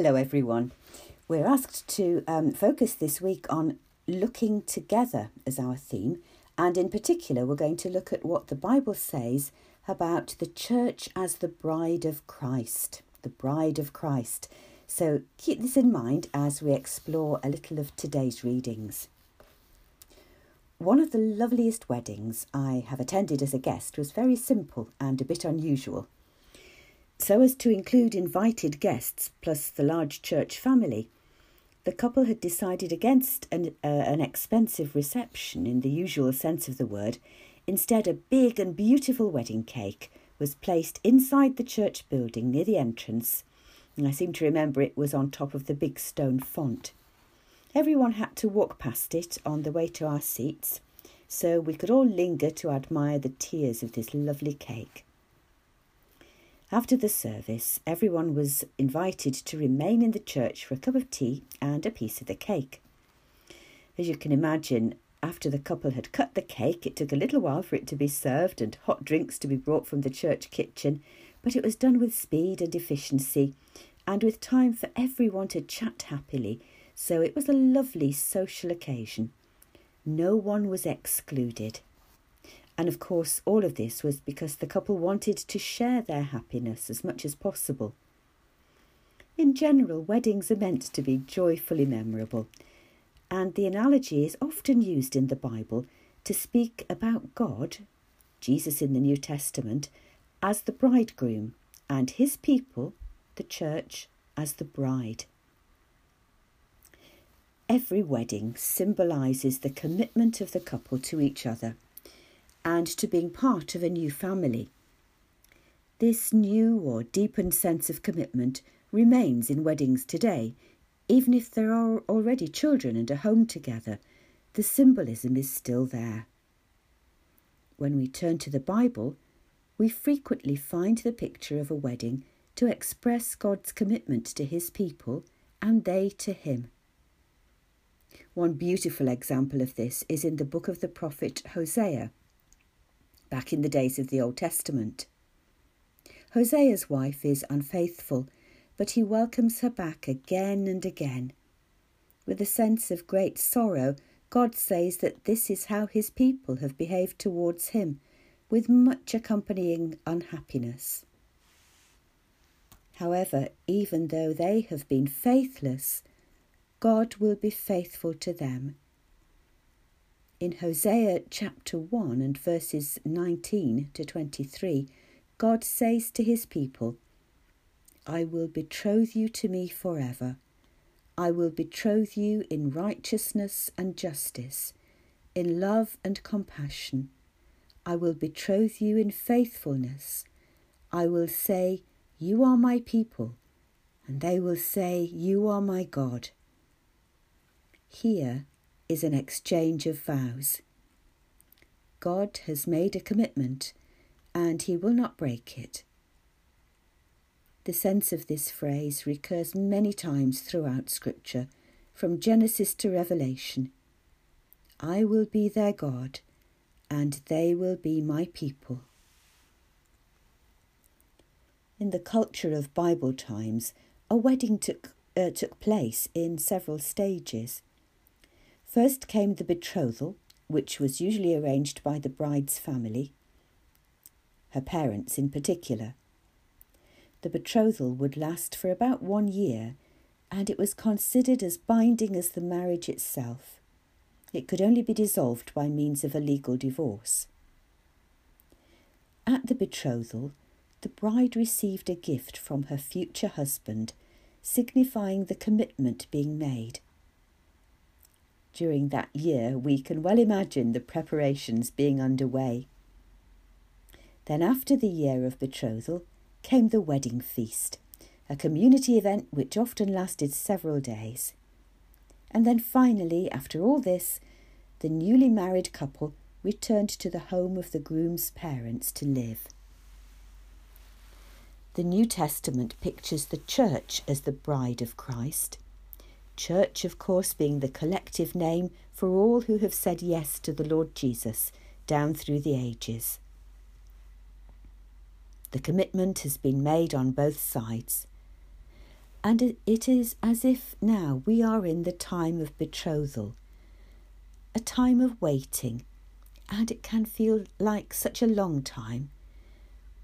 Hello, everyone. We're asked to um, focus this week on looking together as our theme, and in particular, we're going to look at what the Bible says about the church as the bride of Christ. The bride of Christ. So keep this in mind as we explore a little of today's readings. One of the loveliest weddings I have attended as a guest was very simple and a bit unusual so as to include invited guests plus the large church family. The couple had decided against an, uh, an expensive reception in the usual sense of the word. Instead, a big and beautiful wedding cake was placed inside the church building near the entrance, and I seem to remember it was on top of the big stone font. Everyone had to walk past it on the way to our seats, so we could all linger to admire the tiers of this lovely cake. After the service, everyone was invited to remain in the church for a cup of tea and a piece of the cake. As you can imagine, after the couple had cut the cake, it took a little while for it to be served and hot drinks to be brought from the church kitchen, but it was done with speed and efficiency and with time for everyone to chat happily, so it was a lovely social occasion. No one was excluded. And of course, all of this was because the couple wanted to share their happiness as much as possible. In general, weddings are meant to be joyfully memorable, and the analogy is often used in the Bible to speak about God, Jesus in the New Testament, as the bridegroom, and his people, the church, as the bride. Every wedding symbolises the commitment of the couple to each other and to being part of a new family. This new or deepened sense of commitment remains in weddings today, even if there are already children and a home together. The symbolism is still there. When we turn to the Bible, we frequently find the picture of a wedding to express God's commitment to his people and they to him. One beautiful example of this is in the book of the prophet Hosea back in the days of the Old Testament. Hosea's wife is unfaithful, but he welcomes her back again and again. With a sense of great sorrow, God says that this is how his people have behaved towards him, with much accompanying unhappiness. However, even though they have been faithless, God will be faithful to them in Hosea chapter 1 and verses 19 to 23, God says to his people, I will betroth you to me forever. I will betroth you in righteousness and justice, in love and compassion. I will betroth you in faithfulness. I will say, You are my people, and they will say, You are my God. Here is an exchange of vows. God has made a commitment and he will not break it. The sense of this phrase recurs many times throughout Scripture, from Genesis to Revelation. I will be their God, and they will be my people. In the culture of Bible times, a wedding took, uh, took place in several stages. First came the betrothal, which was usually arranged by the bride's family, her parents in particular. The betrothal would last for about one year, and it was considered as binding as the marriage itself. It could only be dissolved by means of a legal divorce. At the betrothal, the bride received a gift from her future husband, signifying the commitment being made during that year, we can well imagine the preparations being underway. Then, after the year of betrothal, came the wedding feast, a community event which often lasted several days. And then finally, after all this, the newly married couple returned to the home of the groom's parents to live. The New Testament pictures the church as the bride of Christ Church, of course, being the collective name for all who have said yes to the Lord Jesus down through the ages. The commitment has been made on both sides. And it is as if now we are in the time of betrothal, a time of waiting, and it can feel like such a long time.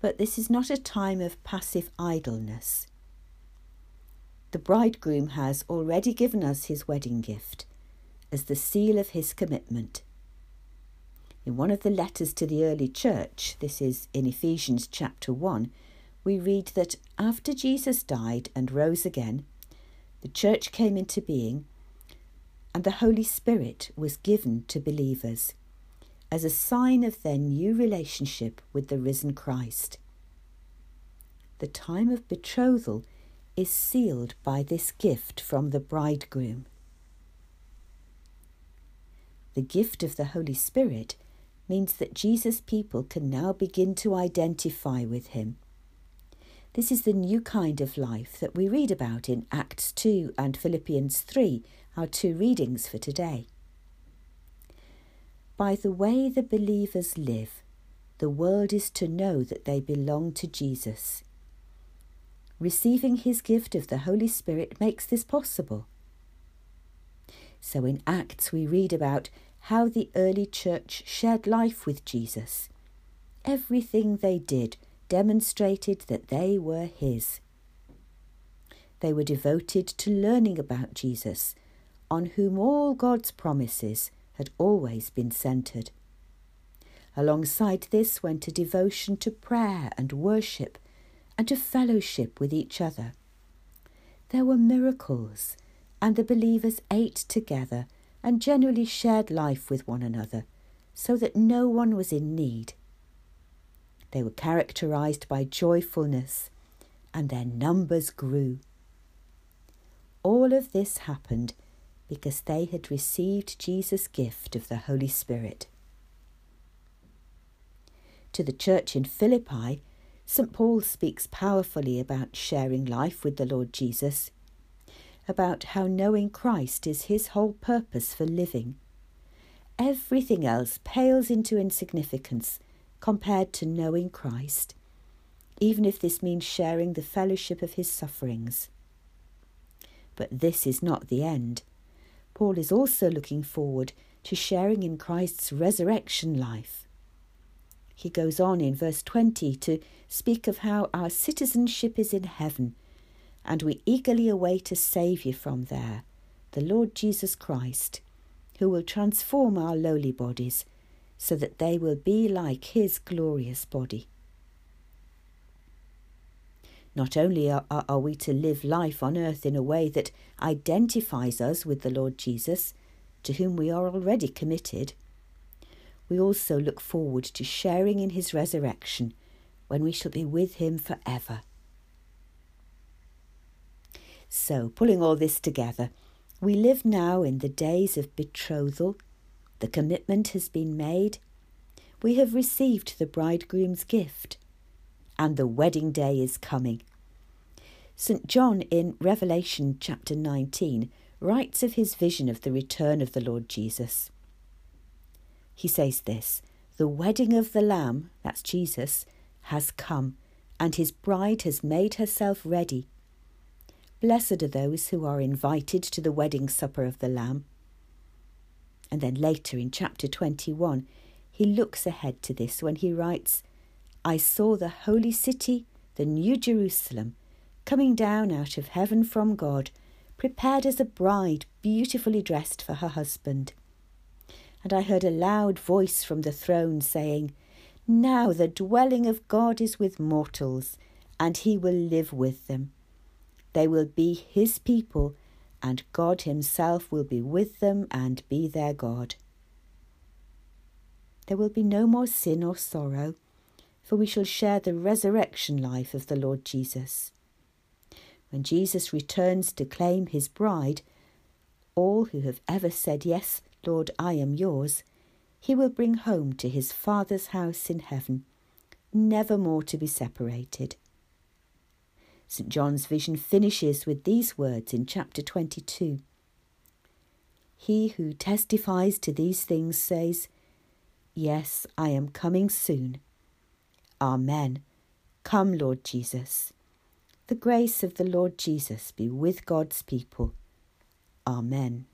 But this is not a time of passive idleness. The bridegroom has already given us his wedding gift as the seal of his commitment. In one of the letters to the early church, this is in Ephesians chapter 1, we read that after Jesus died and rose again, the church came into being and the Holy Spirit was given to believers as a sign of their new relationship with the risen Christ. The time of betrothal is sealed by this gift from the bridegroom. The gift of the Holy Spirit means that Jesus' people can now begin to identify with him. This is the new kind of life that we read about in Acts 2 and Philippians 3, our two readings for today. By the way the believers live, the world is to know that they belong to Jesus. Receiving his gift of the Holy Spirit makes this possible. So in Acts, we read about how the early church shared life with Jesus. Everything they did demonstrated that they were his. They were devoted to learning about Jesus, on whom all God's promises had always been centred. Alongside this went a devotion to prayer and worship and to fellowship with each other. There were miracles, and the believers ate together and generally shared life with one another, so that no one was in need. They were characterized by joyfulness, and their numbers grew. All of this happened because they had received Jesus' gift of the Holy Spirit. To the church in Philippi, St. Paul speaks powerfully about sharing life with the Lord Jesus, about how knowing Christ is his whole purpose for living. Everything else pales into insignificance compared to knowing Christ, even if this means sharing the fellowship of his sufferings. But this is not the end. Paul is also looking forward to sharing in Christ's resurrection life. He goes on in verse 20 to speak of how our citizenship is in heaven and we eagerly await a Saviour from there, the Lord Jesus Christ, who will transform our lowly bodies so that they will be like his glorious body. Not only are, are, we to live life on earth in a way that identifies us with the Lord Jesus, to whom we are already committed, we also look forward to sharing in his resurrection when we shall be with him forever. So, pulling all this together, we live now in the days of betrothal. The commitment has been made. We have received the bridegroom's gift and the wedding day is coming. St. John in Revelation chapter 19 writes of his vision of the return of the Lord Jesus. He says this The wedding of the Lamb, that's Jesus, has come, and his bride has made herself ready. Blessed are those who are invited to the wedding supper of the Lamb. And then later in chapter 21, he looks ahead to this when he writes, I saw the holy city, the new Jerusalem, coming down out of heaven from God, prepared as a bride beautifully dressed for her husband. And I heard a loud voice from the throne saying, Now the dwelling of God is with mortals, and he will live with them. They will be his people, and God himself will be with them and be their God. There will be no more sin or sorrow for we shall share the resurrection life of the Lord Jesus. When Jesus returns to claim his bride, all who have ever said, Yes, Lord, I am yours, he will bring home to his Father's house in heaven, never more to be separated. St. John's vision finishes with these words in chapter 22. He who testifies to these things says, Yes, I am coming soon. Amen. Come, Lord Jesus. the grace of the Lord Jesus be with God's people. Amen.